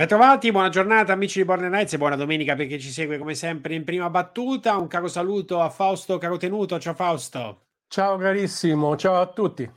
Bentrovati, buona giornata amici di Border Nights e buona domenica per chi ci segue come sempre in prima battuta. Un caro saluto a Fausto Carotenuto. Ciao Fausto. Ciao carissimo, ciao a tutti.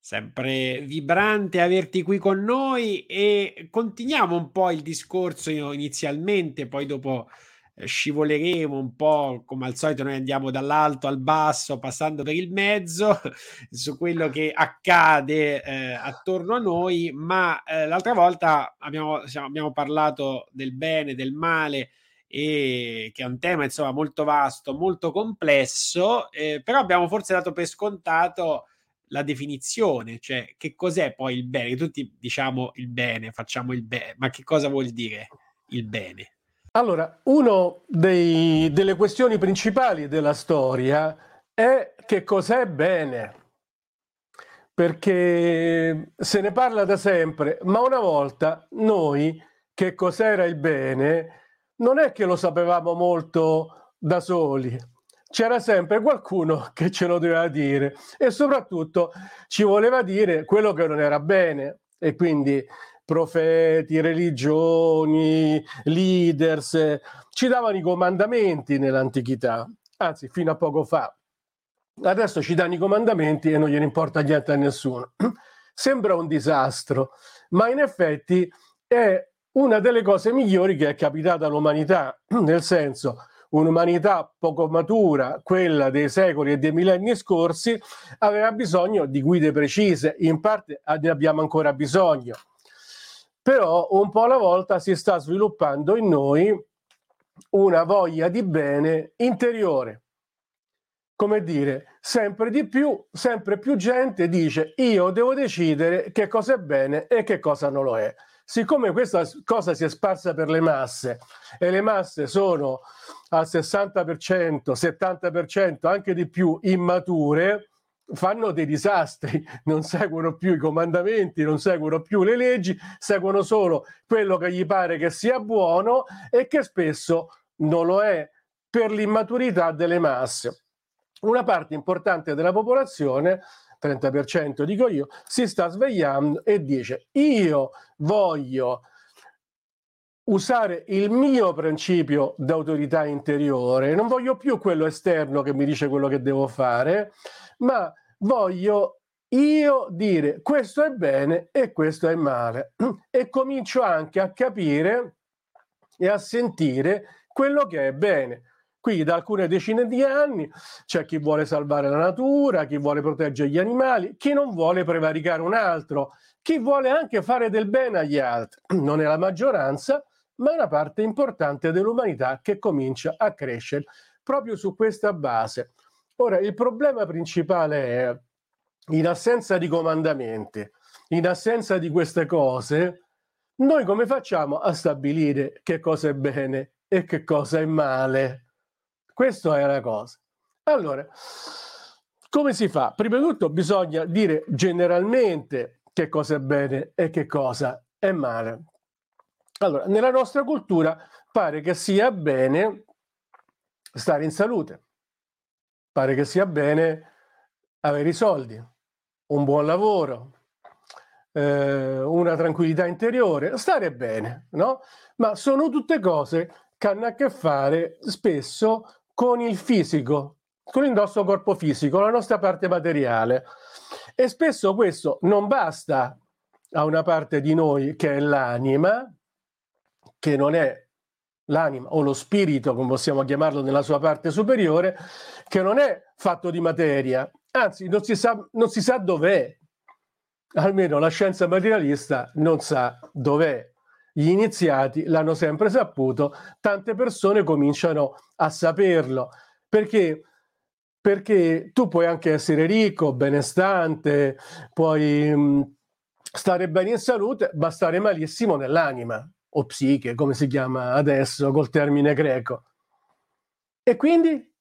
Sempre vibrante averti qui con noi e continuiamo un po' il discorso inizialmente, poi dopo scivoleremo un po' come al solito noi andiamo dall'alto al basso passando per il mezzo su quello che accade eh, attorno a noi ma eh, l'altra volta abbiamo, siamo, abbiamo parlato del bene del male e che è un tema insomma molto vasto molto complesso eh, però abbiamo forse dato per scontato la definizione cioè che cos'è poi il bene? Tutti diciamo il bene facciamo il bene ma che cosa vuol dire il bene allora, una delle questioni principali della storia è che cos'è bene. Perché se ne parla da sempre, ma una volta noi che cos'era il bene non è che lo sapevamo molto da soli. C'era sempre qualcuno che ce lo doveva dire e soprattutto ci voleva dire quello che non era bene. E quindi profeti, religioni, leaders, ci davano i comandamenti nell'antichità, anzi fino a poco fa. Adesso ci danno i comandamenti e non gliene importa niente a nessuno. Sembra un disastro, ma in effetti è una delle cose migliori che è capitata all'umanità, nel senso un'umanità poco matura, quella dei secoli e dei millenni scorsi, aveva bisogno di guide precise, in parte ne abbiamo ancora bisogno però un po' alla volta si sta sviluppando in noi una voglia di bene interiore. Come dire, sempre di più, sempre più gente dice io devo decidere che cosa è bene e che cosa non lo è. Siccome questa cosa si è sparsa per le masse e le masse sono al 60%, 70%, anche di più immature, fanno dei disastri, non seguono più i comandamenti, non seguono più le leggi, seguono solo quello che gli pare che sia buono e che spesso non lo è per l'immaturità delle masse. Una parte importante della popolazione, 30% dico io, si sta svegliando e dice io voglio usare il mio principio d'autorità interiore, non voglio più quello esterno che mi dice quello che devo fare, ma voglio io dire questo è bene e questo è male e comincio anche a capire e a sentire quello che è bene. Qui da alcune decine di anni c'è chi vuole salvare la natura, chi vuole proteggere gli animali, chi non vuole prevaricare un altro, chi vuole anche fare del bene agli altri. Non è la maggioranza, ma una parte importante dell'umanità che comincia a crescere proprio su questa base. Ora, il problema principale è, in assenza di comandamenti, in assenza di queste cose, noi come facciamo a stabilire che cosa è bene e che cosa è male? Questa è la cosa. Allora, come si fa? Prima di tutto bisogna dire generalmente che cosa è bene e che cosa è male. Allora, nella nostra cultura pare che sia bene stare in salute pare che sia bene avere i soldi, un buon lavoro, eh, una tranquillità interiore, stare bene, no? Ma sono tutte cose che hanno a che fare spesso con il fisico, con il nostro corpo fisico, la nostra parte materiale. E spesso questo non basta a una parte di noi che è l'anima, che non è l'anima o lo spirito, come possiamo chiamarlo nella sua parte superiore, che non è fatto di materia, anzi non si sa, non si sa dov'è. Almeno la scienza materialista non sa dov'è. Gli iniziati l'hanno sempre saputo, tante persone cominciano a saperlo, perché perché tu puoi anche essere ricco, benestante, puoi mh, stare bene in salute, ma stare malissimo nell'anima o psiche, come si chiama adesso col termine greco. E quindi,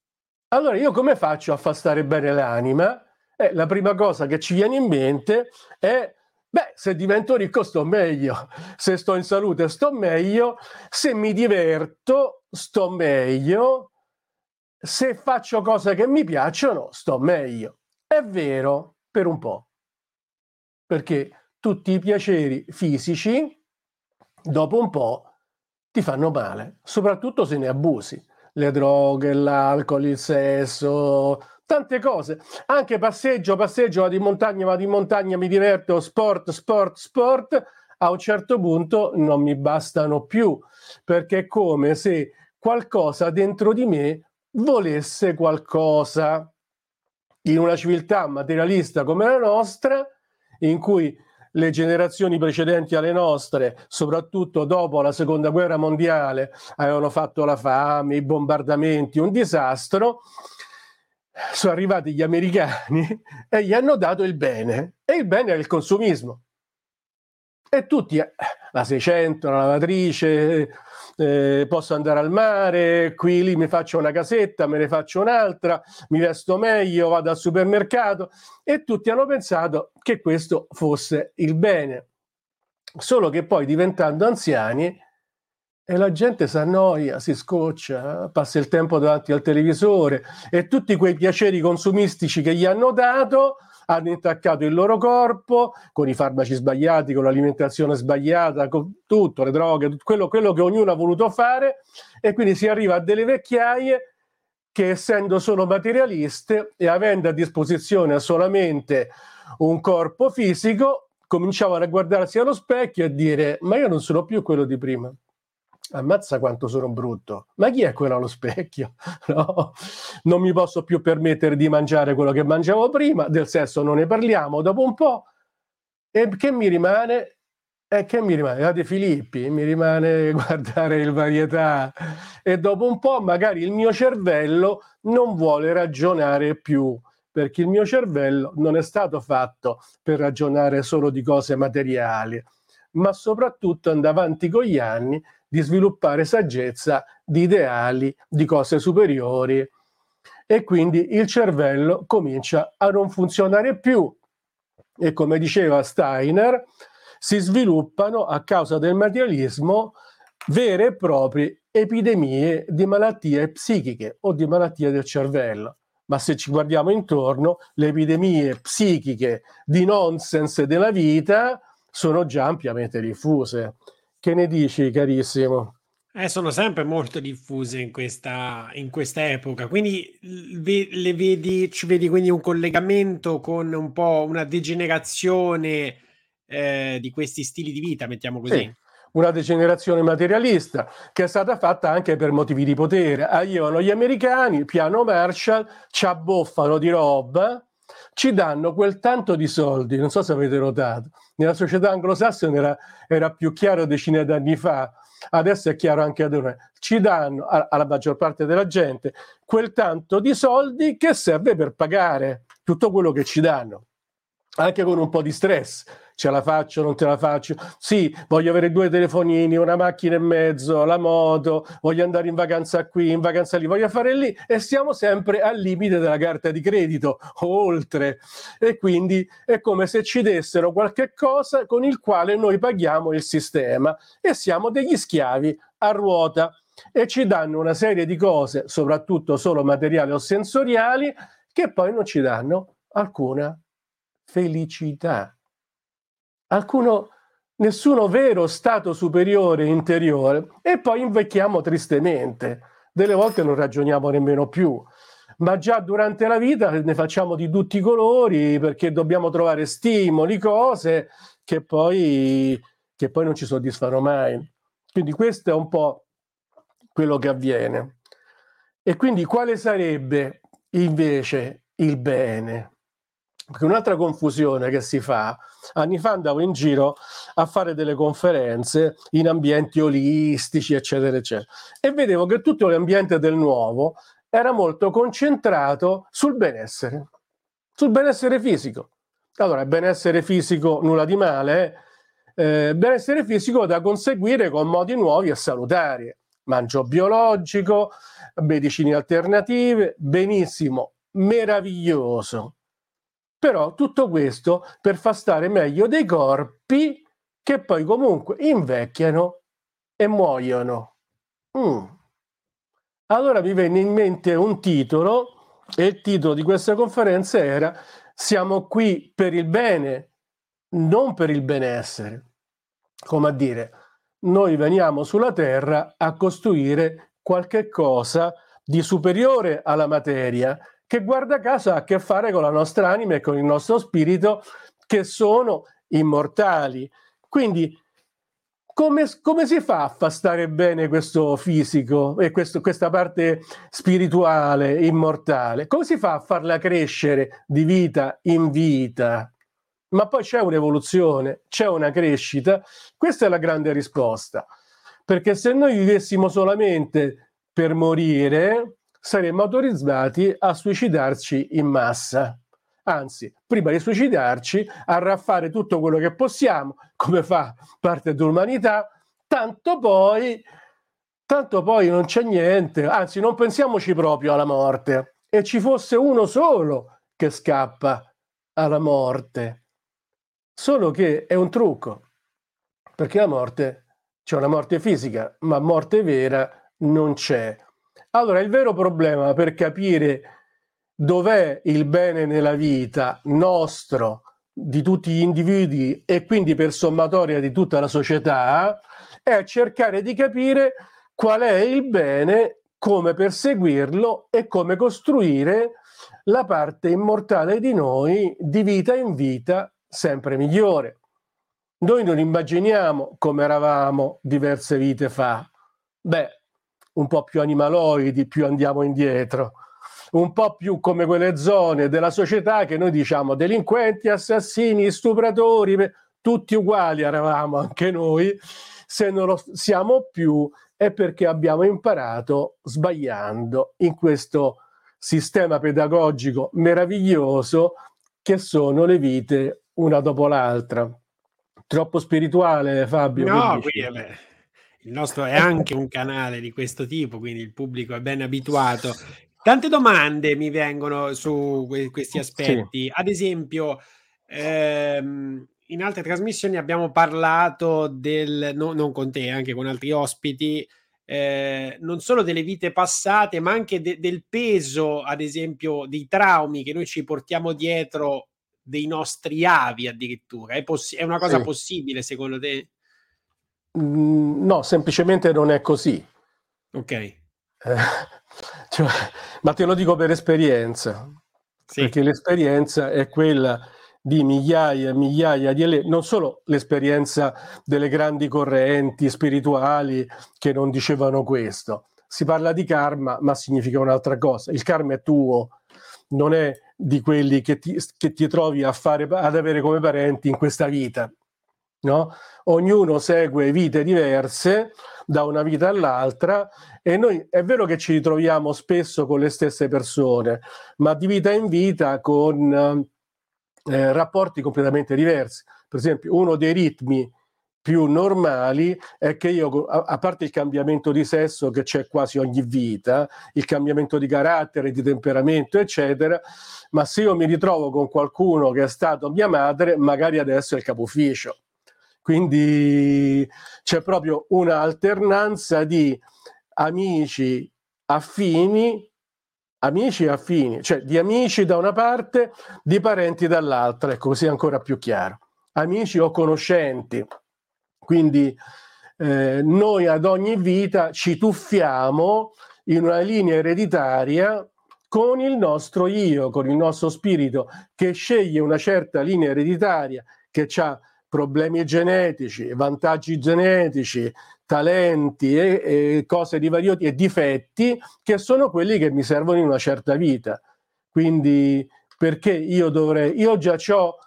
allora io come faccio a far stare bene l'anima? Eh, la prima cosa che ci viene in mente è, beh, se divento ricco sto meglio, se sto in salute sto meglio, se mi diverto sto meglio, se faccio cose che mi piacciono sto meglio. È vero per un po', perché tutti i piaceri fisici dopo un po' ti fanno male, soprattutto se ne abusi. Le droghe, l'alcol, il sesso, tante cose. Anche passeggio, passeggio, vado in montagna, vado in montagna, mi diverto, sport, sport, sport. A un certo punto non mi bastano più, perché è come se qualcosa dentro di me volesse qualcosa. In una civiltà materialista come la nostra, in cui le generazioni precedenti alle nostre, soprattutto dopo la seconda guerra mondiale, avevano fatto la fame, i bombardamenti, un disastro. Sono arrivati gli americani e gli hanno dato il bene, e il bene è il consumismo. E tutti, eh, la 600, la lavatrice, eh, posso andare al mare, qui lì mi faccio una casetta, me ne faccio un'altra, mi vesto meglio, vado al supermercato e tutti hanno pensato che questo fosse il bene. Solo che poi diventando anziani e la gente si annoia, si scoccia, passa il tempo davanti al televisore e tutti quei piaceri consumistici che gli hanno dato hanno intaccato il loro corpo con i farmaci sbagliati, con l'alimentazione sbagliata, con tutto, le droghe, tutto quello, quello che ognuno ha voluto fare e quindi si arriva a delle vecchiaie che essendo solo materialiste e avendo a disposizione solamente un corpo fisico, cominciavano a guardarsi allo specchio e dire ma io non sono più quello di prima ammazza quanto sono brutto. Ma chi è quello allo specchio? No, non mi posso più permettere di mangiare quello che mangiavo prima, del sesso non ne parliamo dopo un po'. E che mi rimane? E che mi rimane? La De Filippi, mi rimane guardare il varietà e dopo un po' magari il mio cervello non vuole ragionare più perché il mio cervello non è stato fatto per ragionare solo di cose materiali, ma soprattutto andava avanti con gli anni di sviluppare saggezza di ideali, di cose superiori e quindi il cervello comincia a non funzionare più e come diceva Steiner si sviluppano a causa del materialismo vere e proprie epidemie di malattie psichiche o di malattie del cervello. Ma se ci guardiamo intorno, le epidemie psichiche di nonsense della vita sono già ampiamente diffuse. Che ne dici, carissimo? Eh, sono sempre molto diffuse in questa, in questa epoca, quindi le vedi, ci vedi quindi un collegamento con un po' una degenerazione eh, di questi stili di vita, mettiamo così. Sì, una degenerazione materialista che è stata fatta anche per motivi di potere. Arrivano gli americani, piano Marshall, ci abboffano di roba, ci danno quel tanto di soldi, non so se avete notato, nella società anglosassone era, era più chiaro decine d'anni fa, adesso è chiaro anche ad noi, ci danno alla maggior parte della gente quel tanto di soldi che serve per pagare tutto quello che ci danno, anche con un po' di stress ce la faccio, non te la faccio. Sì, voglio avere due telefonini, una macchina e mezzo, la moto, voglio andare in vacanza qui, in vacanza lì, voglio fare lì e siamo sempre al limite della carta di credito o oltre. E quindi è come se ci dessero qualche cosa con il quale noi paghiamo il sistema e siamo degli schiavi a ruota e ci danno una serie di cose, soprattutto solo materiali o sensoriali, che poi non ci danno alcuna felicità alcuno, nessuno vero stato superiore interiore e poi invecchiamo tristemente. Delle volte non ragioniamo nemmeno più, ma già durante la vita ne facciamo di tutti i colori perché dobbiamo trovare stimoli, cose che poi, che poi non ci soddisfano mai. Quindi questo è un po' quello che avviene. E quindi quale sarebbe invece il bene? Perché un'altra confusione che si fa, anni fa andavo in giro a fare delle conferenze in ambienti olistici, eccetera, eccetera, e vedevo che tutto l'ambiente del nuovo era molto concentrato sul benessere, sul benessere fisico. Allora, benessere fisico nulla di male, eh, benessere fisico da conseguire con modi nuovi e salutari. Mangio biologico, medicine alternative, benissimo, meraviglioso. Però tutto questo per far stare meglio dei corpi che poi comunque invecchiano e muoiono. Mm. Allora mi venne in mente un titolo e il titolo di questa conferenza era Siamo qui per il bene, non per il benessere. Come a dire, noi veniamo sulla Terra a costruire qualche cosa di superiore alla materia che guarda caso ha a che fare con la nostra anima e con il nostro spirito che sono immortali. Quindi come, come, si fa a far stare bene questo fisico e questo, questa parte spirituale, immortale? Come si fa a farla crescere di vita in vita? Ma poi c'è un'evoluzione, c'è una crescita. Questa è la grande risposta. Perché se noi vivessimo solamente per morire, saremmo autorizzati a suicidarci in massa. Anzi, prima di suicidarci, a raffare tutto quello che possiamo, come fa parte dell'umanità, tanto poi, tanto poi non c'è niente, anzi non pensiamoci proprio alla morte, e ci fosse uno solo che scappa alla morte, solo che è un trucco, perché la morte, c'è una morte fisica, ma morte vera non c'è. Allora il vero problema per capire dov'è il bene nella vita nostro, di tutti gli individui e quindi per sommatoria di tutta la società, è cercare di capire qual è il bene, come perseguirlo e come costruire la parte immortale di noi di vita in vita sempre migliore. Noi non immaginiamo come eravamo diverse vite fa. Beh, un po' più animaloidi, più andiamo indietro un po' più come quelle zone della società che noi diciamo delinquenti, assassini, stupratori, tutti uguali eravamo anche noi, se non lo siamo più è perché abbiamo imparato sbagliando in questo sistema pedagogico meraviglioso che sono le vite una dopo l'altra. Troppo spirituale, Fabio? No, qui, il nostro è anche un canale di questo tipo, quindi il pubblico è ben abituato. Tante domande mi vengono su que- questi aspetti. Sì. Ad esempio, ehm, in altre trasmissioni abbiamo parlato del, no, non con te, anche con altri ospiti, eh, non solo delle vite passate, ma anche de- del peso, ad esempio, dei traumi che noi ci portiamo dietro dei nostri avi addirittura. È, poss- è una cosa sì. possibile secondo te? Mm, no, semplicemente non è così. Ok. Eh, cioè, ma te lo dico per esperienza, sì. perché l'esperienza è quella di migliaia e migliaia di eletti, non solo l'esperienza delle grandi correnti spirituali che non dicevano questo. Si parla di karma, ma significa un'altra cosa. Il karma è tuo, non è di quelli che ti, che ti trovi a fare, ad avere come parenti in questa vita. No? Ognuno segue vite diverse da una vita all'altra e noi è vero che ci ritroviamo spesso con le stesse persone, ma di vita in vita con eh, rapporti completamente diversi. Per esempio, uno dei ritmi più normali è che io, a, parte il cambiamento di sesso che c'è quasi ogni vita, il cambiamento di carattere, di temperamento, eccetera, ma se io mi ritrovo con qualcuno che è stato mia madre, magari adesso è il capo ufficio quindi c'è proprio un'alternanza di amici affini, amici affini, cioè di amici da una parte, di parenti dall'altra, ecco così è ancora più chiaro. Amici o conoscenti. Quindi eh, noi ad ogni vita ci tuffiamo in una linea ereditaria con il nostro io, con il nostro spirito che sceglie una certa linea ereditaria che ha problemi genetici, vantaggi genetici, talenti e, e cose di vario e difetti che sono quelli che mi servono in una certa vita. Quindi perché io dovrei, io già ho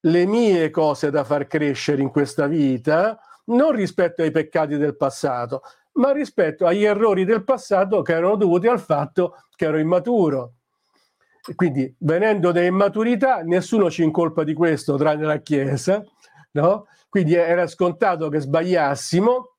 le mie cose da far crescere in questa vita, non rispetto ai peccati del passato, ma rispetto agli errori del passato che erano dovuti al fatto che ero immaturo. Quindi venendo da immaturità, nessuno ci incolpa di questo, tranne la Chiesa, no? Quindi era scontato che sbagliassimo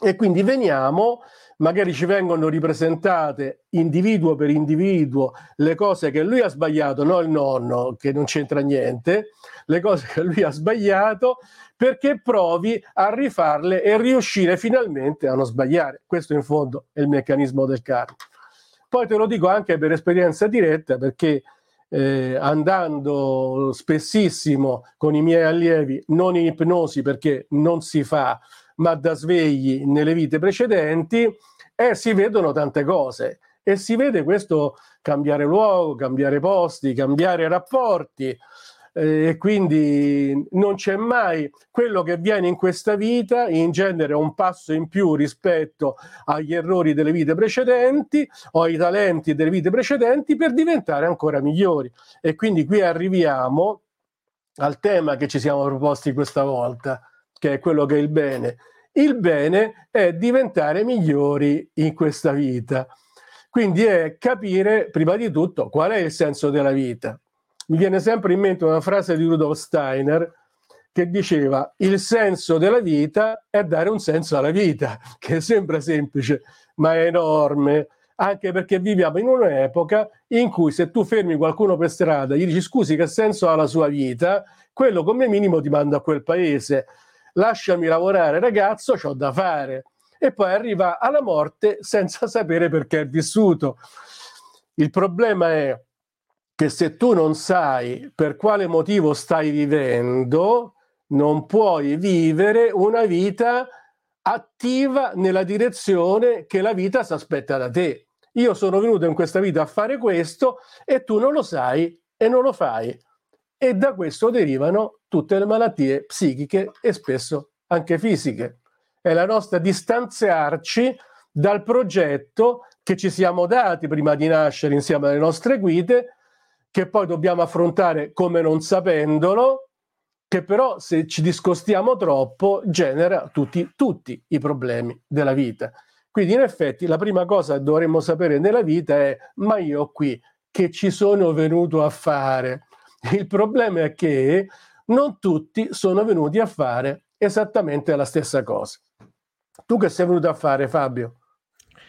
e quindi veniamo, magari ci vengono ripresentate individuo per individuo le cose che lui ha sbagliato, non il nonno che non c'entra niente, le cose che lui ha sbagliato perché provi a rifarle e riuscire finalmente a non sbagliare. Questo in fondo è il meccanismo del karma. Poi te lo dico anche per esperienza diretta perché eh, andando spessissimo con i miei allievi, non in ipnosi perché non si fa, ma da svegli nelle vite precedenti e si vedono tante cose. E si vede questo cambiare luogo, cambiare posti, cambiare rapporti e quindi non c'è mai quello che viene in questa vita in genere un passo in più rispetto agli errori delle vite precedenti o ai talenti delle vite precedenti per diventare ancora migliori e quindi qui arriviamo al tema che ci siamo proposti questa volta che è quello che è il bene. Il bene è diventare migliori in questa vita. Quindi è capire prima di tutto qual è il senso della vita. Mi viene sempre in mente una frase di Rudolf Steiner che diceva il senso della vita è dare un senso alla vita, che sembra semplice, ma è enorme, anche perché viviamo in un'epoca in cui se tu fermi qualcuno per strada, gli dici scusi che senso ha la sua vita, quello come minimo ti manda a quel paese lasciami lavorare ragazzo, ho da fare. E poi arriva alla morte senza sapere perché è vissuto. Il problema è che se tu non sai per quale motivo stai vivendo, non puoi vivere una vita attiva nella direzione che la vita si aspetta da te. Io sono venuto in questa vita a fare questo e tu non lo sai e non lo fai e da questo derivano tutte le malattie psichiche e spesso anche fisiche. È la nostra distanziarci dal progetto che ci siamo dati prima di nascere insieme alle nostre guide, che poi dobbiamo affrontare come non sapendolo, che però se ci discostiamo troppo genera tutti, tutti i problemi della vita. Quindi in effetti la prima cosa che dovremmo sapere nella vita è ma io qui che ci sono venuto a fare? Il problema è che non tutti sono venuti a fare esattamente la stessa cosa. Tu che sei venuto a fare, Fabio?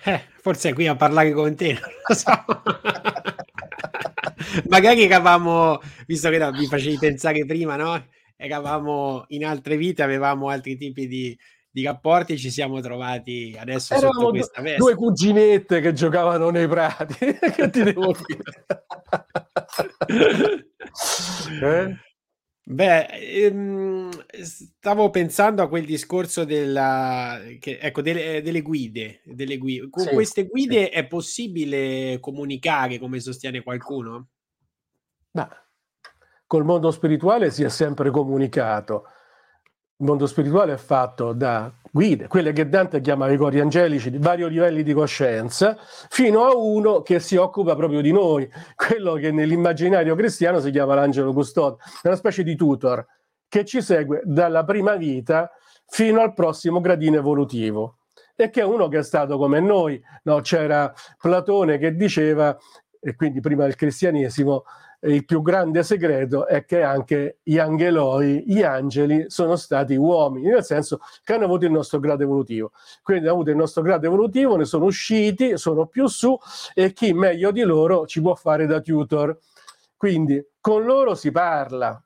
Eh, forse qui a parlare con te, non lo so. Magari eravamo, visto che no, mi facevi pensare prima, no? Eravamo in altre vite, avevamo altri tipi di, di rapporti, ci siamo trovati adesso Eravamo sotto questa veste. Due cuginette che giocavano nei prati, che ti devo dire? eh? Beh, ehm, stavo pensando a quel discorso della, che, ecco, delle, delle, guide, delle guide. Con sì, queste guide sì. è possibile comunicare come sostiene qualcuno? Ma col mondo spirituale si è sempre comunicato. Il mondo spirituale è fatto da guide, quelle che Dante chiama i cori angelici di vari livelli di coscienza, fino a uno che si occupa proprio di noi, quello che nell'immaginario cristiano si chiama l'angelo custode, una specie di tutor che ci segue dalla prima vita fino al prossimo gradino evolutivo e che è uno che è stato come noi. No, c'era Platone che diceva, e quindi prima del cristianesimo, il più grande segreto è che anche gli angeloi, gli angeli, sono stati uomini, nel senso che hanno avuto il nostro grado evolutivo. Quindi hanno avuto il nostro grado evolutivo, ne sono usciti, sono più su e chi meglio di loro ci può fare da tutor. Quindi con loro si parla,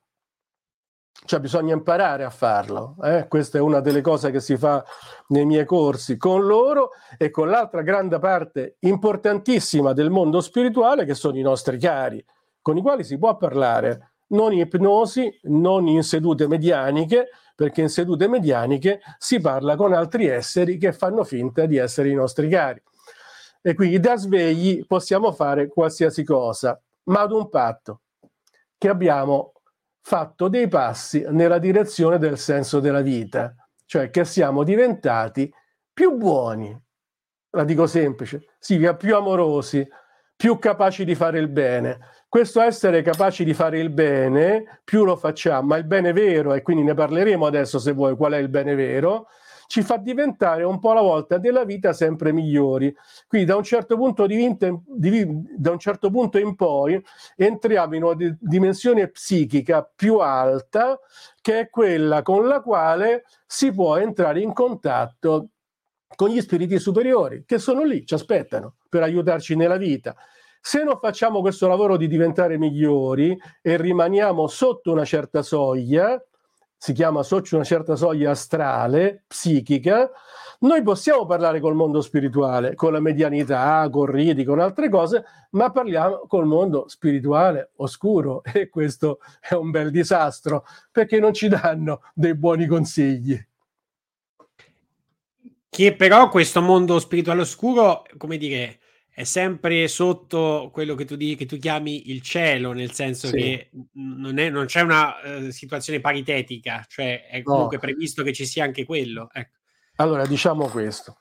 cioè bisogna imparare a farlo. Eh? Questa è una delle cose che si fa nei miei corsi con loro e con l'altra grande parte importantissima del mondo spirituale che sono i nostri cari con i quali si può parlare, non in ipnosi, non in sedute medianiche, perché in sedute medianiche si parla con altri esseri che fanno finta di essere i nostri cari. E quindi da svegli possiamo fare qualsiasi cosa, ma ad un patto, che abbiamo fatto dei passi nella direzione del senso della vita, cioè che siamo diventati più buoni, la dico semplice, significa più amorosi, più capaci di fare il bene. Questo essere capaci di fare il bene, più lo facciamo, ma il bene vero, e quindi ne parleremo adesso se vuoi qual è il bene vero, ci fa diventare un po' alla volta della vita sempre migliori. Quindi da un certo punto, di vita, di, da un certo punto in poi entriamo in una di, dimensione psichica più alta che è quella con la quale si può entrare in contatto con gli spiriti superiori che sono lì, ci aspettano per aiutarci nella vita. Se non facciamo questo lavoro di diventare migliori e rimaniamo sotto una certa soglia, si chiama sotto una certa soglia astrale, psichica, noi possiamo parlare col mondo spirituale, con la medianità, con riti, con altre cose, ma parliamo col mondo spirituale oscuro e questo è un bel disastro perché non ci danno dei buoni consigli. Che però questo mondo spirituale oscuro, come dire, è sempre sotto quello che tu, di, che tu chiami il cielo, nel senso sì. che non, è, non, c'è una uh, situazione paritetica, cioè è comunque no. previsto che ci sia anche quello. Ecco. Allora, diciamo questo.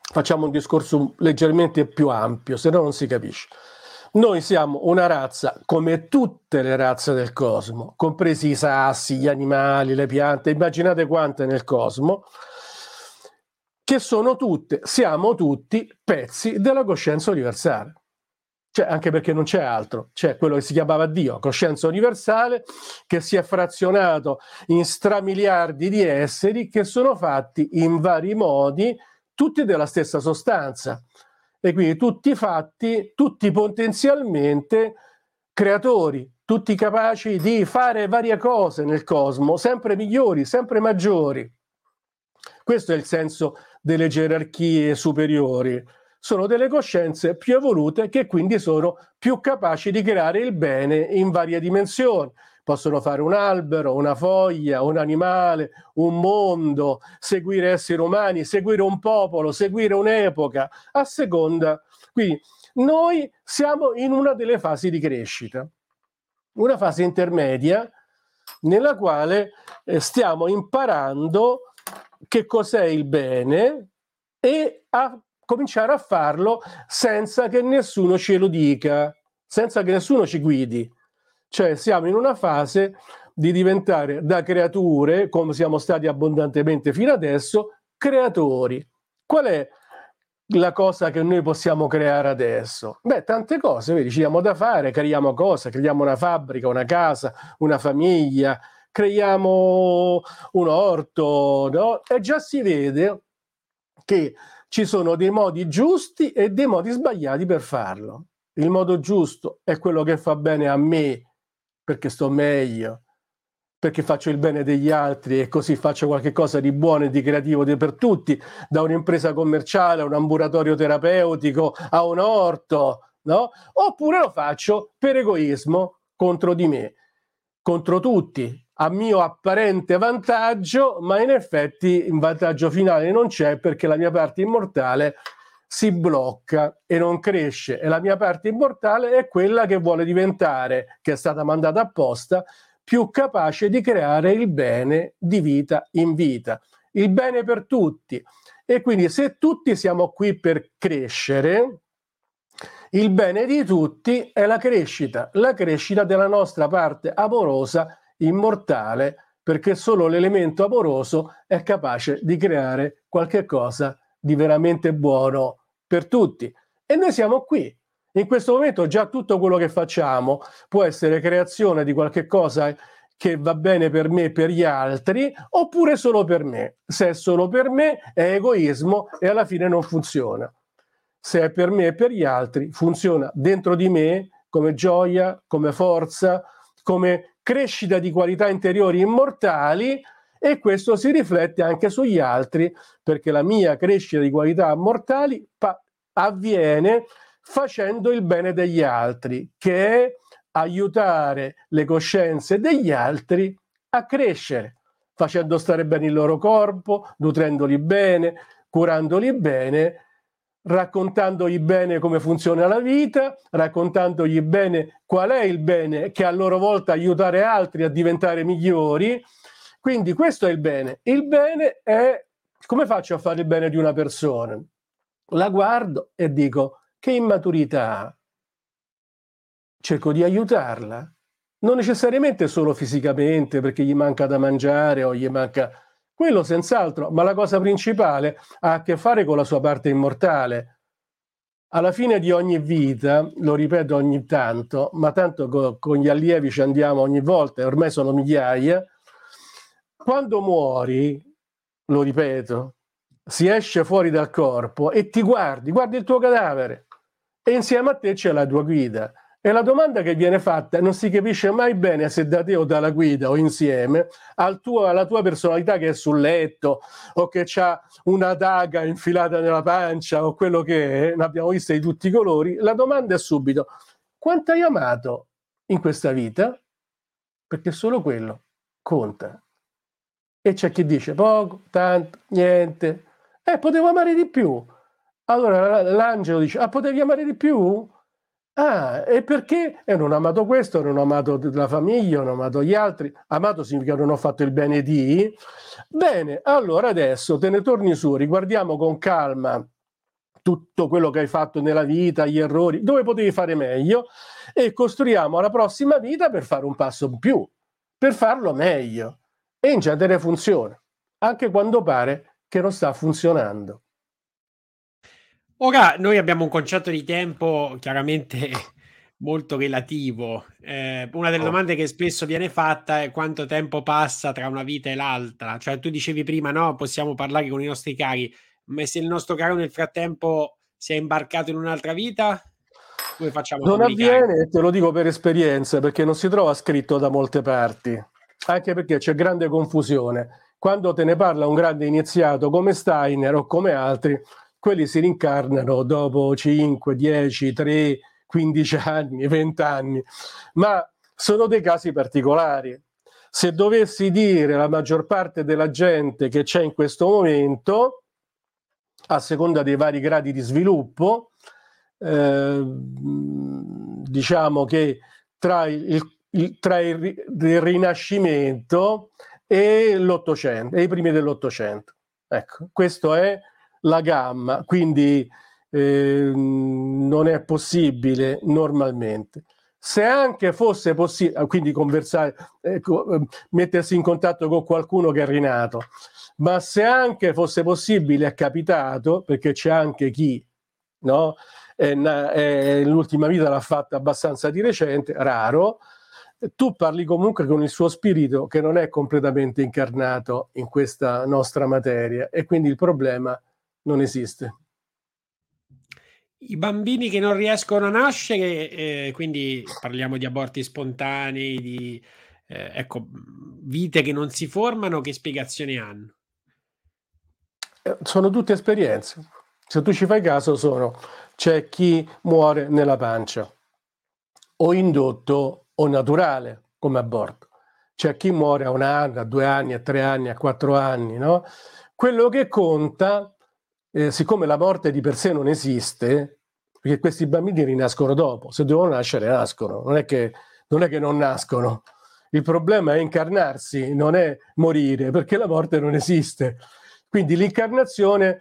Facciamo un discorso leggermente più ampio, se no non si capisce. Noi siamo una razza come tutte le razze del cosmo, compresi i sassi, gli animali, le piante, immaginate quante nel cosmo, che sono tutte, siamo tutti pezzi della coscienza universale. Cioè, anche perché non c'è altro, c'è quello che si chiamava Dio, coscienza universale, che si è frazionato in stramiliardi di esseri che sono fatti in vari modi, tutti della stessa sostanza. E quindi tutti fatti, tutti potenzialmente creatori, tutti capaci di fare varie cose nel cosmo, sempre migliori, sempre maggiori. Questo è il senso delle gerarchie superiori, sono delle coscienze più evolute che quindi sono più capaci di creare il bene in varie dimensioni. Possono fare un albero, una foglia, un animale, un mondo, seguire esseri umani, seguire un popolo, seguire un'epoca, a seconda. Quindi noi siamo in una delle fasi di crescita, una fase intermedia nella quale eh, stiamo imparando che cos'è il bene e a cominciare a farlo senza che nessuno ce lo dica, senza che nessuno ci guidi. Cioè siamo in una fase di diventare da creature, come siamo stati abbondantemente fino adesso, creatori. Qual è la cosa che noi possiamo creare adesso? Beh, tante cose, vedi, ci diamo da fare, creiamo cose, creiamo una fabbrica, una casa, una famiglia, creiamo un orto, no? e già si vede che ci sono dei modi giusti e dei modi sbagliati per farlo. Il modo giusto è quello che fa bene a me perché sto meglio, perché faccio il bene degli altri e così faccio qualcosa di buono e di creativo per tutti, da un'impresa commerciale a un ambulatorio terapeutico a un orto, no? Oppure lo faccio per egoismo contro di me, contro tutti, a mio apparente vantaggio, ma in effetti il vantaggio finale non c'è perché la mia parte immortale si blocca e non cresce e la mia parte immortale è quella che vuole diventare, che è stata mandata apposta, più capace di creare il bene di vita in vita, il bene per tutti. E quindi se tutti siamo qui per crescere, il bene di tutti è la crescita, la crescita della nostra parte amorosa immortale perché solo l'elemento amoroso è capace di creare qualche cosa di veramente buono per tutti. E noi siamo qui. In questo momento già tutto quello che facciamo può essere creazione di qualche cosa che va bene per me e per gli altri, oppure solo per me. Se è solo per me è egoismo e alla fine non funziona. Se è per me e per gli altri, funziona dentro di me come gioia, come forza, come crescita di qualità interiori immortali e questo si riflette anche sugli altri perché la mia crescita di qualità mortali pa- avviene facendo il bene degli altri, che è aiutare le coscienze degli altri a crescere, facendo stare bene il loro corpo, nutrendoli bene, curandoli bene raccontandogli bene come funziona la vita, raccontandogli bene qual è il bene che a loro volta aiutare altri a diventare migliori. Quindi questo è il bene. Il bene è come faccio a fare il bene di una persona? La guardo e dico che immaturità cerco di aiutarla, non necessariamente solo fisicamente perché gli manca da mangiare o gli manca quello senz'altro, ma la cosa principale ha a che fare con la sua parte immortale. Alla fine di ogni vita, lo ripeto ogni tanto, ma tanto co- con gli allievi ci andiamo ogni volta, ormai sono migliaia, quando muori, lo ripeto, si esce fuori dal corpo e ti guardi, guardi il tuo cadavere e insieme a te c'è la tua guida. E la domanda che viene fatta non si capisce mai bene se da te o dalla guida o insieme al tuo, alla tua personalità che è sul letto o che ha una daga infilata nella pancia o quello che è, ne abbiamo viste di tutti i colori. La domanda è subito: quanto hai amato in questa vita? Perché solo quello conta. E c'è chi dice poco, tanto, niente. Eh, potevo amare di più. Allora l'angelo dice: Ah, potevi amare di più? Ah, e perché? E non ho amato questo, non ho amato la famiglia, non ho amato gli altri. Amato significa non ho fatto il bene di. Bene, allora adesso te ne torni su, riguardiamo con calma tutto quello che hai fatto nella vita, gli errori, dove potevi fare meglio e costruiamo la prossima vita per fare un passo in più, per farlo meglio. E in genere funziona, anche quando pare che non sta funzionando. Ora noi abbiamo un concetto di tempo chiaramente molto relativo. Eh, una delle oh. domande che spesso viene fatta è quanto tempo passa tra una vita e l'altra. Cioè tu dicevi prima, no, possiamo parlare con i nostri cari, ma se il nostro caro nel frattempo si è imbarcato in un'altra vita, come facciamo? Non avviene, te lo dico per esperienza, perché non si trova scritto da molte parti, anche perché c'è grande confusione. Quando te ne parla un grande iniziato come Steiner o come altri, quelli si rincarnano dopo 5, 10, 3, 15 anni, 20 anni, ma sono dei casi particolari. Se dovessi dire la maggior parte della gente che c'è in questo momento, a seconda dei vari gradi di sviluppo, eh, diciamo che tra il, il, tra il, il Rinascimento e l'Ottocento, e i primi dell'Ottocento. Ecco, questo è la gamma, quindi eh, non è possibile normalmente. Se anche fosse possibile, ah, quindi conversare, ecco, ehm, mettersi in contatto con qualcuno che è rinato, ma se anche fosse possibile, è capitato, perché c'è anche chi, no? È, è, l'ultima vita l'ha fatta abbastanza di recente, raro, tu parli comunque con il suo spirito che non è completamente incarnato in questa nostra materia e quindi il problema non esiste. I bambini che non riescono a nascere, eh, quindi parliamo di aborti spontanei, di eh, ecco, vite che non si formano, che spiegazioni hanno? Eh, sono tutte esperienze. Se tu ci fai caso, sono c'è chi muore nella pancia, o indotto o naturale come aborto. C'è chi muore a un anno, a due anni, a tre anni, a quattro anni, no? Quello che conta eh, siccome la morte di per sé non esiste, perché questi bambini rinascono dopo, se devono nascere nascono, non è che non, è che non nascono. Il problema è incarnarsi, non è morire, perché la morte non esiste. Quindi l'incarnazione,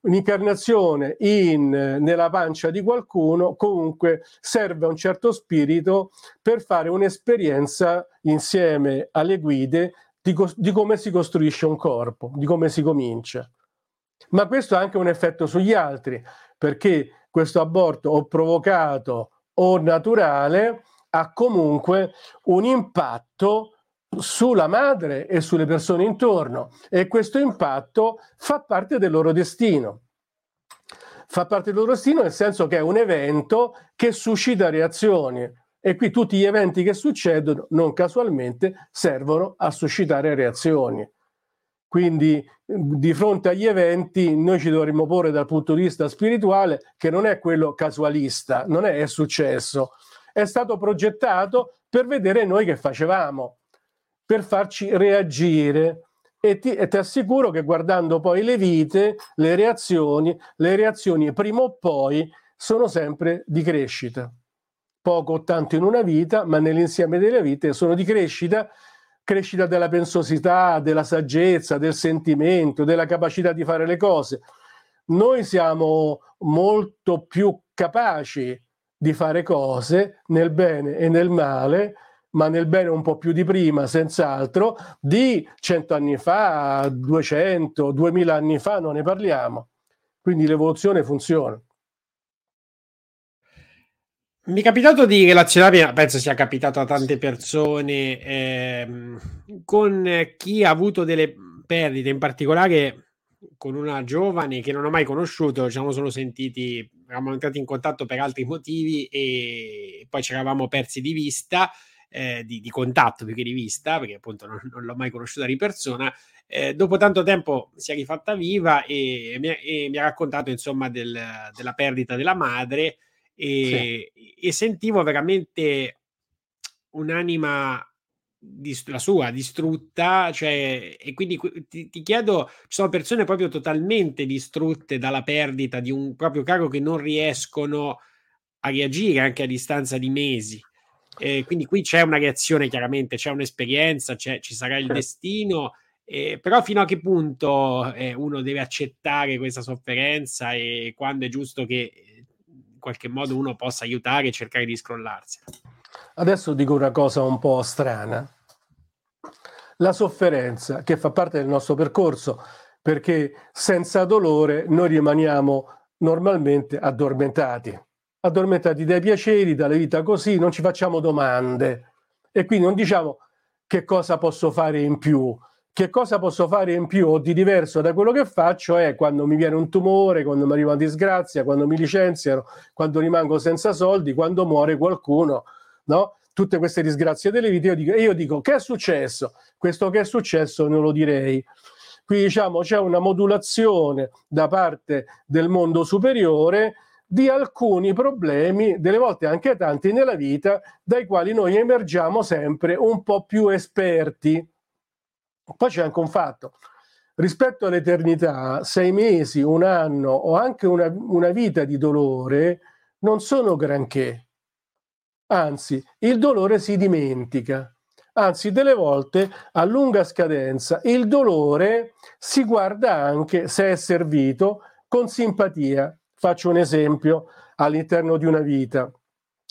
un'incarnazione in, nella pancia di qualcuno comunque serve a un certo spirito per fare un'esperienza insieme alle guide di, di come si costruisce un corpo, di come si comincia. Ma questo ha anche un effetto sugli altri, perché questo aborto o provocato o naturale ha comunque un impatto sulla madre e sulle persone intorno e questo impatto fa parte del loro destino. Fa parte del loro destino nel senso che è un evento che suscita reazioni e qui tutti gli eventi che succedono non casualmente servono a suscitare reazioni. Quindi di fronte agli eventi noi ci dovremmo porre dal punto di vista spirituale che non è quello casualista, non è, è successo, è stato progettato per vedere noi che facevamo, per farci reagire e ti, e ti assicuro che guardando poi le vite, le reazioni, le reazioni prima o poi sono sempre di crescita. Poco o tanto in una vita, ma nell'insieme delle vite sono di crescita crescita della pensosità, della saggezza, del sentimento, della capacità di fare le cose. Noi siamo molto più capaci di fare cose nel bene e nel male, ma nel bene un po' più di prima, senz'altro, di cento anni fa, 200, 2000 anni fa, non ne parliamo. Quindi l'evoluzione funziona. Mi è capitato di relazionarmi, penso sia capitato a tante persone, ehm, con chi ha avuto delle perdite, in particolare con una giovane che non ho mai conosciuto, ci siamo solo sentiti, eravamo entrati in contatto per altri motivi e poi ci eravamo persi di vista, eh, di, di, contatto più che di vista, perché appunto non, non l'ho mai conosciuta di persona. Eh, dopo tanto tempo si è rifatta viva e, mi, e mi ha raccontato insomma del, della perdita della madre e, sì. e sentivo veramente un'anima dist- la sua distrutta, cioè, e quindi ti, ti, chiedo, ci sono persone proprio totalmente distrutte dalla perdita di un proprio caro che non riescono a reagire anche a distanza di mesi. Eh, quindi qui c'è una reazione, chiaramente c'è un'esperienza, c'è, ci sarà il destino, eh, però fino a che punto eh, uno deve accettare questa sofferenza e quando è giusto che qualche modo uno possa aiutare e cercare di scrollarsi. Adesso dico una cosa un po' strana. La sofferenza che fa parte del nostro percorso, perché senza dolore noi rimaniamo normalmente addormentati, addormentati dai piaceri, dalla vita così, non ci facciamo domande e quindi non diciamo che cosa posso fare in più, che cosa posso fare in più o di diverso da quello che faccio è quando mi viene un tumore, quando mi arriva una disgrazia, quando mi licenziano, quando rimango senza soldi, quando muore qualcuno, no? Tutte queste disgrazie delle vite, io dico, io dico che è successo? Questo che è successo non lo direi. Qui diciamo c'è una modulazione da parte del mondo superiore di alcuni problemi, delle volte anche tanti nella vita, dai quali noi emergiamo sempre un po' più esperti poi c'è anche un fatto, rispetto all'eternità, sei mesi, un anno o anche una, una vita di dolore non sono granché. Anzi, il dolore si dimentica. Anzi, delle volte a lunga scadenza il dolore si guarda anche se è servito con simpatia. Faccio un esempio all'interno di una vita.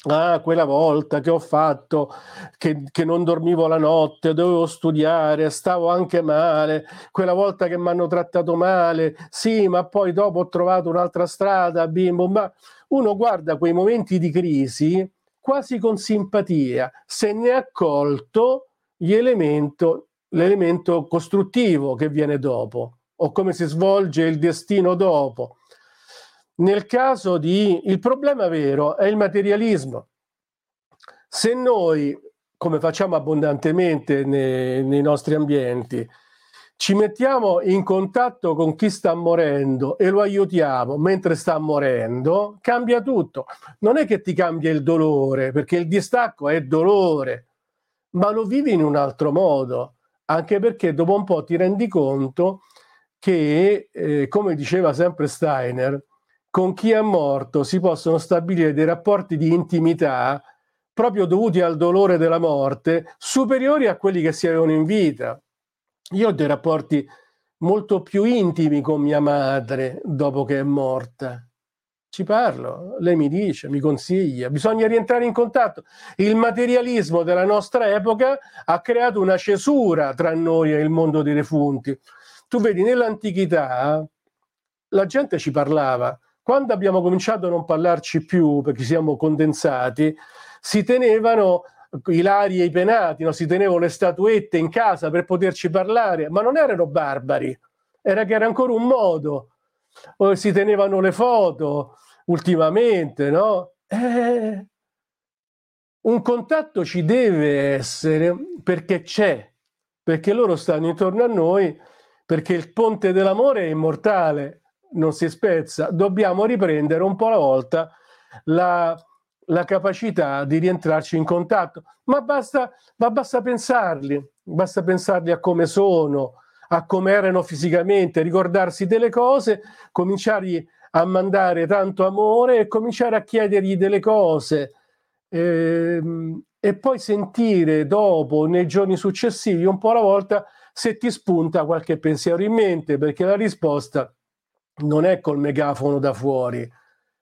Ah, quella volta che ho fatto, che, che, non dormivo la notte, dovevo studiare, stavo anche male, quella volta che mi hanno trattato male, sì, ma poi dopo ho trovato un'altra strada, bimbo, ma uno guarda quei momenti di crisi quasi con simpatia, se ne è accolto elemento, l'elemento costruttivo che viene dopo, o come si svolge il destino dopo nel caso di... Il problema vero è il materialismo. Se noi, come facciamo abbondantemente nei, nei nostri ambienti, ci mettiamo in contatto con chi sta morendo e lo aiutiamo mentre sta morendo, cambia tutto. Non è che ti cambia il dolore, perché il distacco è dolore, ma lo vivi in un altro modo, anche perché dopo un po' ti rendi conto che, eh, come diceva sempre Steiner, con chi è morto si possono stabilire dei rapporti di intimità proprio dovuti al dolore della morte superiori a quelli che si avevano in vita. Io ho dei rapporti molto più intimi con mia madre dopo che è morta. Ci parlo, lei mi dice, mi consiglia, bisogna rientrare in contatto. Il materialismo della nostra epoca ha creato una cesura tra noi e il mondo dei defunti. Tu vedi, nell'antichità la gente ci parlava, quando abbiamo cominciato a non parlarci più perché siamo condensati, si tenevano i lari e i penati, no? si tenevano le statuette in casa per poterci parlare, ma non erano barbari, era che era ancora un modo. O si tenevano le foto ultimamente, no? Eh, un contatto ci deve essere perché c'è, perché loro stanno intorno a noi, perché il ponte dell'amore è immortale non si spezza, dobbiamo riprendere un po' alla volta la, la capacità di rientrarci in contatto, ma basta, ma basta pensarli, basta pensarli a come sono, a come erano fisicamente, ricordarsi delle cose, cominciare a mandare tanto amore e cominciare a chiedergli delle cose. Eh, e poi sentire dopo, nei giorni successivi, un po' alla volta, se ti spunta qualche pensiero in mente, perché la risposta non è col megafono da fuori,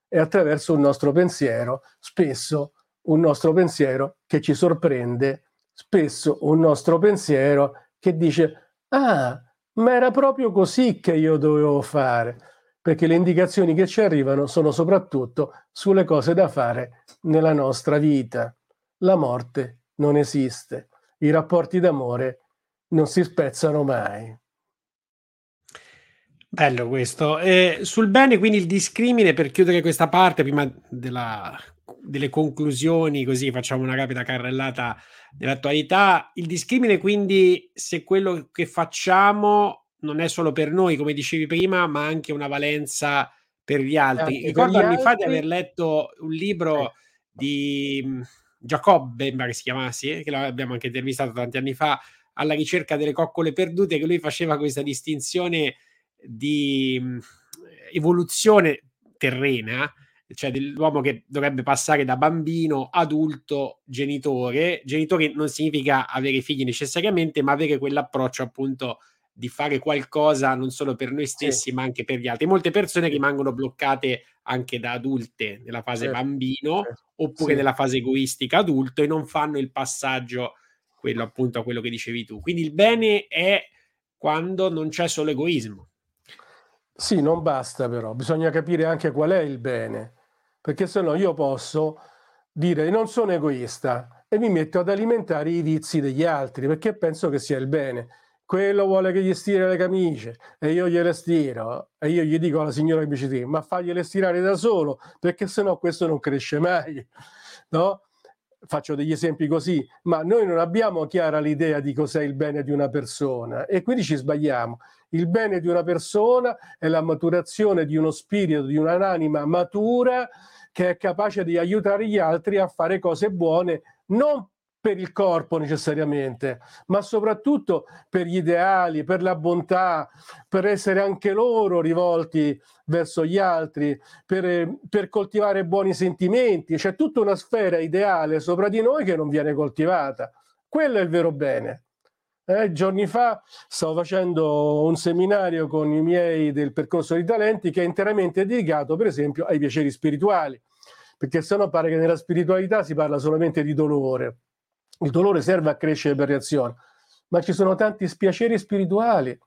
è attraverso un nostro pensiero, spesso un nostro pensiero che ci sorprende, spesso un nostro pensiero che dice, ah, ma era proprio così che io dovevo fare, perché le indicazioni che ci arrivano sono soprattutto sulle cose da fare nella nostra vita la morte non esiste, i rapporti d'amore non si spezzano mai. Bello questo. Eh, sul bene, quindi il discrimine, per chiudere questa parte, prima della, delle conclusioni, così facciamo una rapida carrellata dell'attualità. Il discrimine, quindi, se quello che facciamo non è solo per noi, come dicevi prima, ma anche una valenza per gli altri. Anche Ricordo anni altri... fa di aver letto un libro eh. di Giacobbe, mi che si chiamasse, che l'abbiamo anche intervistato tanti anni fa, alla ricerca delle coccole perdute, che lui faceva questa distinzione di mh, evoluzione terrena, cioè dell'uomo che dovrebbe passare da bambino, adulto, genitore. Genitore non significa avere figli necessariamente, ma avere quell'approccio appunto di fare qualcosa non solo per noi stessi, sì. ma anche per gli altri. Molte persone rimangono bloccate anche da adulte nella fase certo. bambino certo. oppure sì. nella fase egoistica adulto e non fanno il passaggio quello appunto a quello che dicevi tu. Quindi il bene è quando non c'è solo egoismo. Sì, non basta però, bisogna capire anche qual è il bene, perché se no io posso dire non sono egoista e mi metto ad alimentare i vizi degli altri perché penso che sia il bene quello vuole che gli stiri le camicie e io gliele stiro e io gli dico alla signora che mi ci ma fagliele stirare da solo perché sennò questo non cresce mai no? Faccio degli esempi così ma noi non abbiamo chiara l'idea di cos'è il bene di una persona. E quindi ci sbagliamo. Il bene di una persona è la maturazione di uno spirito di un'anima matura che è capace di aiutare gli altri a fare cose buone non per il corpo necessariamente, ma soprattutto per gli ideali, per la bontà, per essere anche loro rivolti verso gli altri, per, per coltivare buoni sentimenti. C'è tutta una sfera ideale sopra di noi che non viene coltivata. Quello è il vero bene. Eh, giorni fa stavo facendo un seminario con i miei del percorso di talenti che è interamente dedicato, per esempio, ai piaceri spirituali, perché sennò pare che nella spiritualità si parla solamente di dolore il dolore serve a crescere per reazione, ma ci sono tanti spiaceri spirituali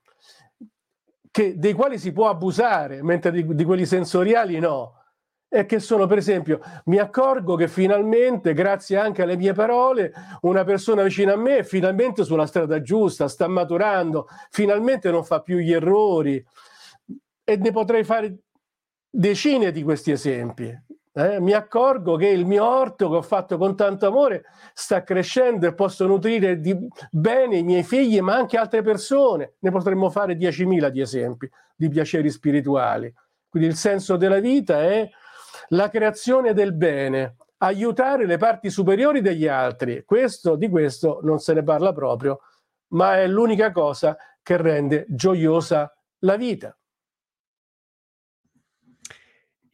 che, dei quali si può abusare, mentre di, di quelli sensoriali no. E che sono, per esempio, mi accorgo che finalmente, grazie anche alle mie parole, una persona vicino a me è finalmente sulla strada giusta, sta maturando, finalmente non fa più gli errori. E ne potrei fare decine di questi esempi eh, mi accorgo che il mio orto che ho fatto con tanto amore sta crescendo e posso nutrire di bene i miei figli, ma anche altre persone. Ne potremmo fare 10.000 di esempi di piaceri spirituali. Quindi il senso della vita è la creazione del bene, aiutare le parti superiori degli altri. Questo, di questo non se ne parla proprio, ma è l'unica cosa che rende gioiosa la vita.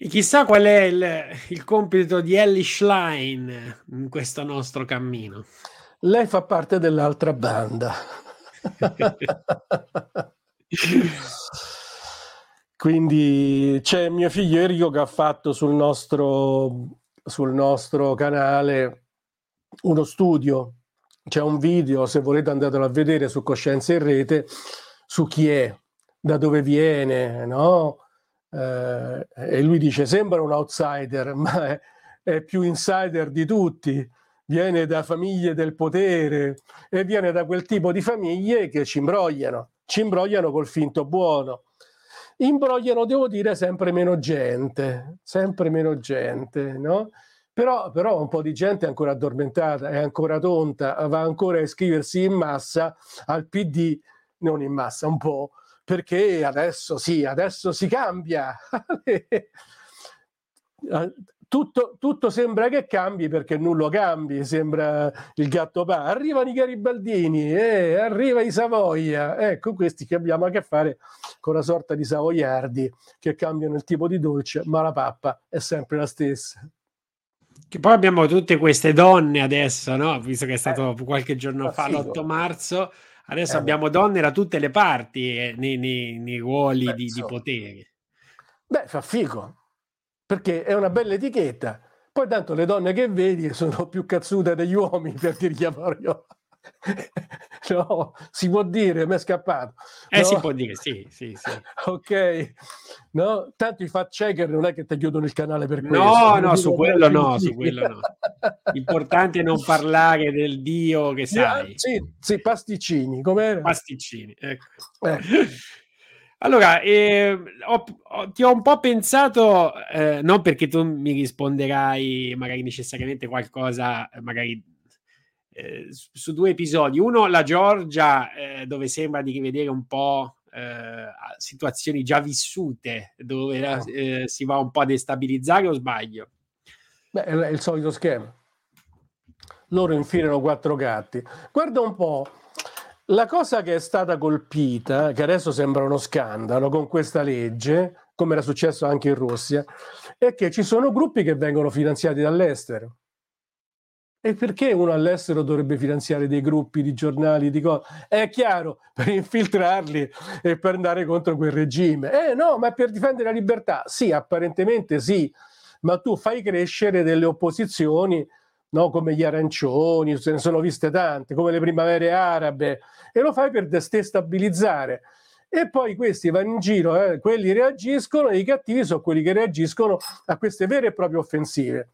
E chissà qual è il, il compito di Ellie Schlein in questo nostro cammino. Lei fa parte dell'altra banda. Quindi c'è mio figlio Enrico che ha fatto sul nostro, sul nostro canale uno studio, c'è un video, se volete andatelo a vedere su Coscienza in Rete, su chi è, da dove viene, no? Eh, e lui dice sembra un outsider, ma è, è più insider di tutti, viene da famiglie del potere e viene da quel tipo di famiglie che ci imbrogliano, ci imbrogliano col finto buono. Imbrogliano, devo dire, sempre meno gente, sempre meno gente, no? Però, però, un po' di gente è ancora addormentata, è ancora tonta, va ancora a iscriversi in massa al PD, non in massa, un po', perché adesso sì, adesso si cambia. Tutto, tutto, sembra che cambi perché nulla cambi, sembra il gatto pa. Arrivano i garibaldini, eh, arriva i Savoia. Ecco, questi che abbiamo a che fare con una sorta di savoiardi che cambiano il tipo di dolce, ma la pappa è sempre la stessa. Che poi abbiamo tutte queste donne adesso, no? Visto che è stato eh, qualche giorno fa, l'8 marzo, adesso eh, abbiamo donne da tutte le parti eh, nei, nei, nei, ruoli beh, di, di potere. Beh, fa figo, perché è una bella etichetta. Poi tanto le donne che vedi sono più cazzute degli uomini, per dirgli a Mario. no, si può dire, mi è scappato. Eh, no? si può dire, sì, sì, sì. ok, no? Tanto i fact checker non è che ti chiudono il canale per questo. No, no, su quello no, su quello no. L'importante è non parlare del Dio che sai. Sì, sì pasticcini, com'era? Pasticcini, ecco. Eh. Allora, eh, ho, ho, ti ho un po' pensato, eh, non perché tu mi risponderai magari necessariamente qualcosa, magari eh, su due episodi. Uno, la Georgia, eh, dove sembra di rivedere un po' eh, situazioni già vissute, dove oh. eh, si va un po' a destabilizzare o sbaglio? Beh, è il solito schema. Loro infilano quattro gatti. Guarda un po'. La cosa che è stata colpita, che adesso sembra uno scandalo con questa legge, come era successo anche in Russia, è che ci sono gruppi che vengono finanziati dall'estero. E perché uno all'estero dovrebbe finanziare dei gruppi di giornali? Di cose? È chiaro, per infiltrarli e per andare contro quel regime. Eh no, ma per difendere la libertà? Sì, apparentemente sì, ma tu fai crescere delle opposizioni, no? come gli arancioni, se ne sono viste tante, come le primavere arabe, e lo fai per destabilizzare. E poi questi vanno in giro, eh, quelli reagiscono e i cattivi sono quelli che reagiscono a queste vere e proprie offensive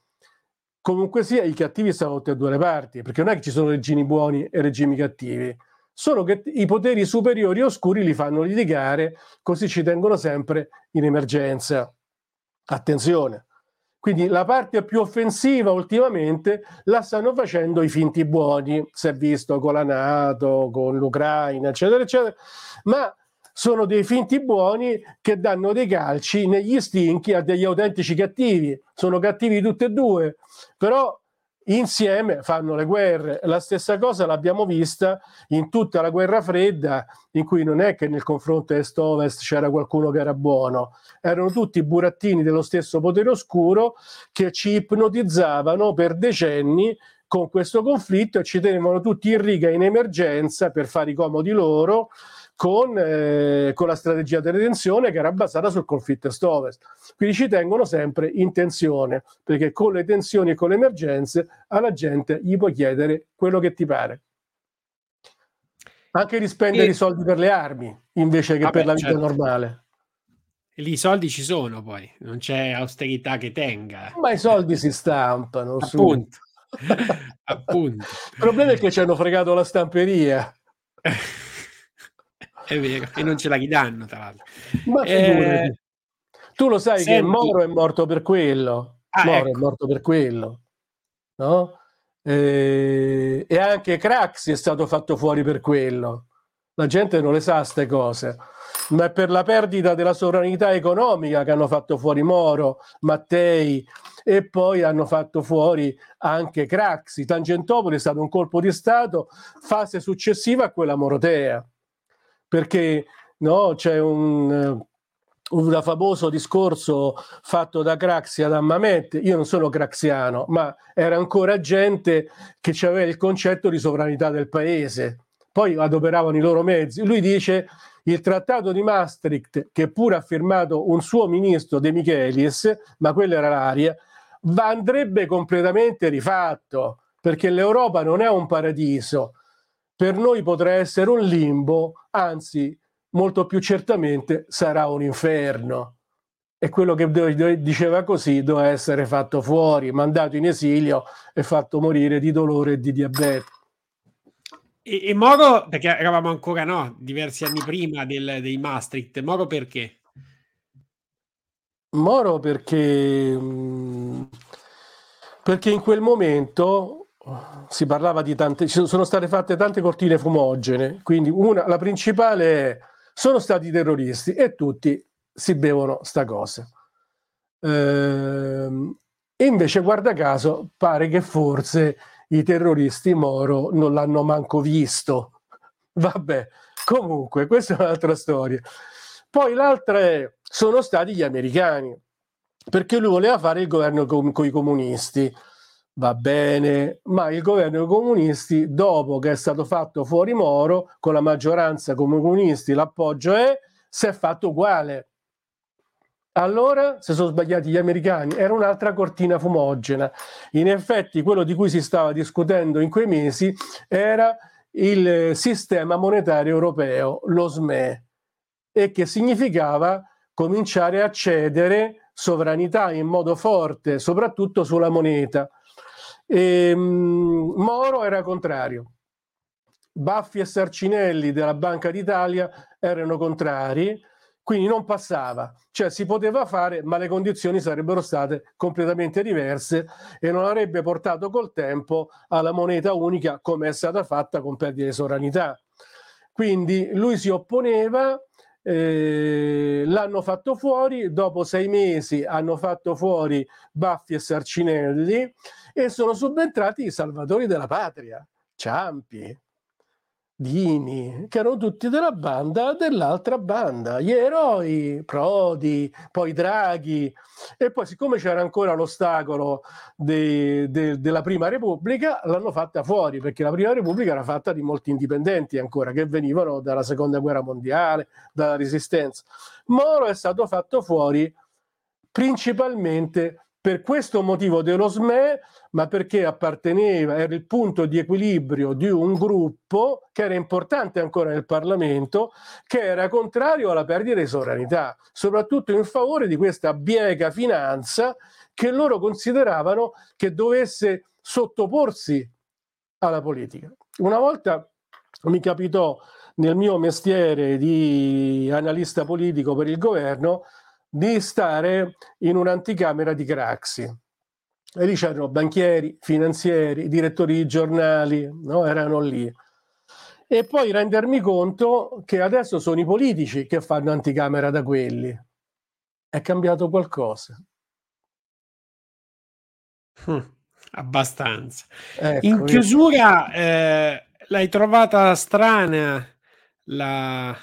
comunque sia i cattivi stanno tutte e due le parti, perché non è che ci sono regimi buoni e regimi cattivi, solo che i poteri superiori oscuri li fanno litigare, così ci tengono sempre in emergenza. Attenzione. Quindi la parte più offensiva ultimamente la stanno facendo i finti buoni, si è visto con la Nato, con l'Ucraina, eccetera, eccetera, ma sono dei finti buoni che danno dei calci negli stinchi a degli autentici cattivi. Sono cattivi tutti e due, però insieme fanno le guerre. La stessa cosa l'abbiamo vista in tutta la guerra fredda, in cui non è che nel confronto est-ovest c'era qualcuno che era buono, erano tutti burattini dello stesso potere oscuro che ci ipnotizzavano per decenni con questo conflitto e ci tenevano tutti in riga in emergenza per fare i comodi loro con, eh, con, la strategia della tensione che era basata sul conflitto est-ovest. Quindi ci tengono sempre in tensione, perché con le tensioni e con le emergenze alla gente gli puoi chiedere quello che ti pare. Anche di spendere e... i soldi per le armi invece che Vabbè, per la vita certo. normale. I soldi ci sono poi, non c'è austerità che tenga. Ma i soldi si stampano. Appunto. Appunto. Il problema è che ci hanno fregato la stamperia. È vero, e non ce la ridanno, tra l'altro. Ma eh, tu lo sai senti... che Moro è morto per quello. Ah, Moro ecco. è morto per quello. No? E, e anche Craxi è stato fatto fuori per quello. La gente non le sa queste cose ma è per la perdita della sovranità economica che hanno fatto fuori Moro, Mattei e poi hanno fatto fuori anche Craxi. Tangentopoli è stato un colpo di Stato, fase successiva a quella morotea perché no, c'è un, un famoso discorso fatto da Craxi ad Ammamet, io non sono craxiano, ma era ancora gente che aveva il concetto di sovranità del paese, poi adoperavano i loro mezzi. Lui dice il trattato di Maastricht, che pure ha firmato un suo ministro De Michelis, ma quella era l'aria, andrebbe completamente rifatto, perché l'Europa non è un paradiso, per noi potrà essere un limbo, anzi, molto più certamente sarà un inferno. E quello che diceva così doveva essere fatto fuori, mandato in esilio e fatto morire di dolore e di diabete. E, e Moro, perché eravamo ancora no, diversi anni prima del, dei Maastricht, Moro perché? Moro perché, perché in quel momento si parlava di tante, sono state fatte tante cortine fumogene, quindi una, la principale è sono stati terroristi e tutti si bevono sta cosa. Ehm, e invece, guarda caso, pare che forse i terroristi Moro non l'hanno manco visto. Vabbè, comunque, questa è un'altra storia. Poi l'altra è, sono stati gli americani perché lui voleva fare il governo con, con i comunisti. Va bene, ma il governo dei comunisti, dopo che è stato fatto fuori Moro, con la maggioranza comunisti, l'appoggio è, si è fatto uguale. Allora, se sono sbagliati gli americani, era un'altra cortina fumogena. In effetti, quello di cui si stava discutendo in quei mesi era il sistema monetario europeo, lo SME, e che significava cominciare a cedere sovranità in modo forte, soprattutto sulla moneta. E, um, Moro era contrario. Baffi e Sarcinelli della Banca d'Italia erano contrari, quindi non passava. Cioè si poteva fare, ma le condizioni sarebbero state completamente diverse e non avrebbe portato col tempo alla moneta unica come è stata fatta con perdita di sovranità. Quindi lui si opponeva eh, l'hanno fatto fuori, dopo sei mesi hanno fatto fuori Baffi e Sarcinelli e sono subentrati i salvatori della patria, Ciampi, Dini, che erano tutti della banda dell'altra banda, gli eroi, Prodi, poi Draghi, e poi siccome c'era ancora l'ostacolo de, de, della Prima Repubblica, l'hanno fatta fuori, perché la Prima Repubblica era fatta di molti indipendenti ancora, che venivano dalla Seconda Guerra Mondiale, dalla Resistenza. Moro è stato fatto fuori principalmente per questo motivo dello SME, ma perché apparteneva, era il punto di equilibrio di un gruppo che era importante ancora nel Parlamento, che era contrario alla perdita di sovranità, soprattutto in favore di questa biega finanza che loro consideravano che dovesse sottoporsi alla politica. Una volta mi capitò nel mio mestiere di analista politico per il governo di stare in un'anticamera di Craxi. E lì c'erano banchieri, finanzieri, direttori di giornali, no? erano lì. E poi rendermi conto che adesso sono i politici che fanno anticamera da quelli. È cambiato qualcosa. Hm, abbastanza. Ecco, In chiusura, eh, l'hai trovata strana la,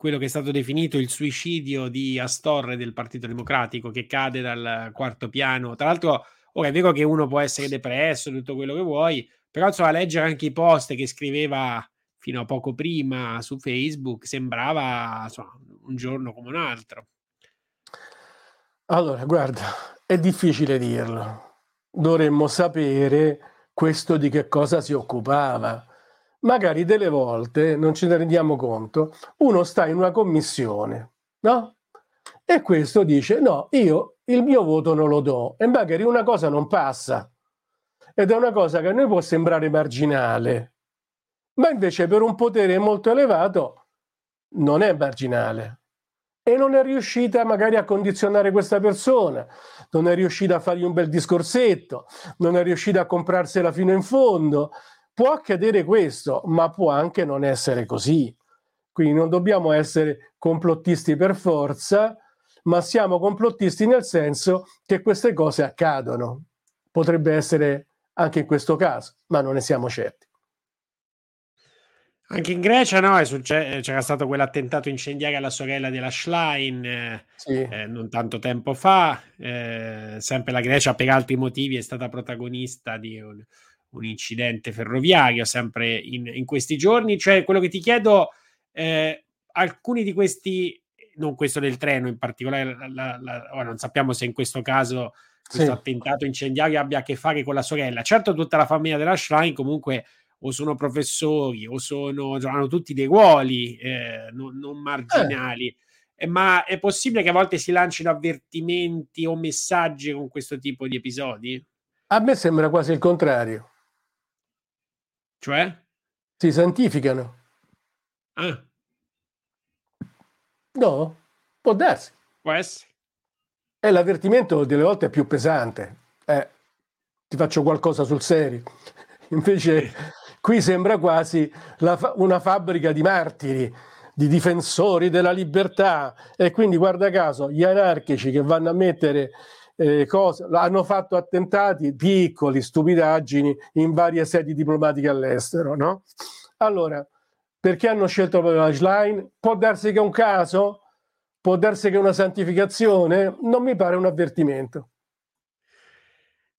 quello che è stato definito il suicidio di Astorre del Partito Democratico che cade dal quarto piano. Tra l'altro, ora è vero che uno può essere depresso, tutto quello che vuoi, però insomma, leggere anche i post che scriveva fino a poco prima su Facebook sembrava insomma, un giorno come un altro. Allora, guarda, è difficile dirlo. Dovremmo sapere questo di che cosa si occupava magari delle volte non ce ne rendiamo conto, uno sta in una commissione, no? E questo dice: no, io il mio voto non lo do, e magari una cosa non passa. Ed è una cosa che a noi può sembrare marginale, ma invece per un potere molto elevato non è marginale. E non è riuscita magari a condizionare questa persona, non è riuscita a fargli un bel discorsetto, non è riuscita a comprarsela fino in fondo, Può accadere questo, ma può anche non essere così. Quindi non dobbiamo essere complottisti per forza, ma siamo complottisti nel senso che queste cose accadono. Potrebbe essere anche in questo caso, ma non ne siamo certi. Anche in Grecia no, succe- c'era stato quell'attentato incendiario alla sorella della Schlein eh, sì. eh, non tanto tempo fa, eh, sempre la Grecia per altri motivi è stata protagonista di un, un incidente ferroviario sempre in, in, questi giorni. Cioè, quello che ti chiedo, eh, alcuni di questi, non questo del treno in particolare, la, la, la, non sappiamo se in questo caso questo sì. attentato incendiario abbia a che fare con la sorella. Certo, tutta la famiglia della Schlein comunque o sono professori o sono, hanno tutti dei ruoli eh, non, non, marginali. Eh. Eh, ma è possibile che a volte si lancino avvertimenti o messaggi con questo tipo di episodi? A me sembra quasi il contrario. Cioè? Si santificano. Ah. No, può darsi. Può essere. E l'avvertimento delle volte è più pesante. Eh, ti faccio qualcosa sul serio. Invece qui sembra quasi fa- una fabbrica di martiri, di difensori della libertà. E quindi guarda caso, gli anarchici che vanno a mettere eh, cose, hanno fatto attentati piccoli, stupidaggini in varie sedi diplomatiche all'estero, no? Allora, perché hanno scelto proprio la Schlein? Può darsi che è un caso? può darsi che una santificazione, non mi pare un avvertimento.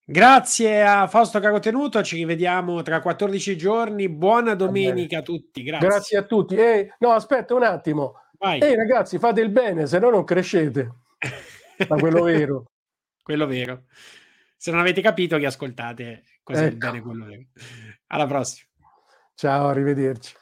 Grazie a Fausto Carotenuto, ci rivediamo tra 14 giorni. Buona domenica a tutti. Grazie. Grazie a tutti. E, no, aspetta un attimo. Ehi ragazzi, fate il bene, se no non crescete. Ma quello vero. Quello vero. Se non avete capito, che ascoltate cos'è Ecco. il bene quello vero. Alla prossima. Ciao, arrivederci.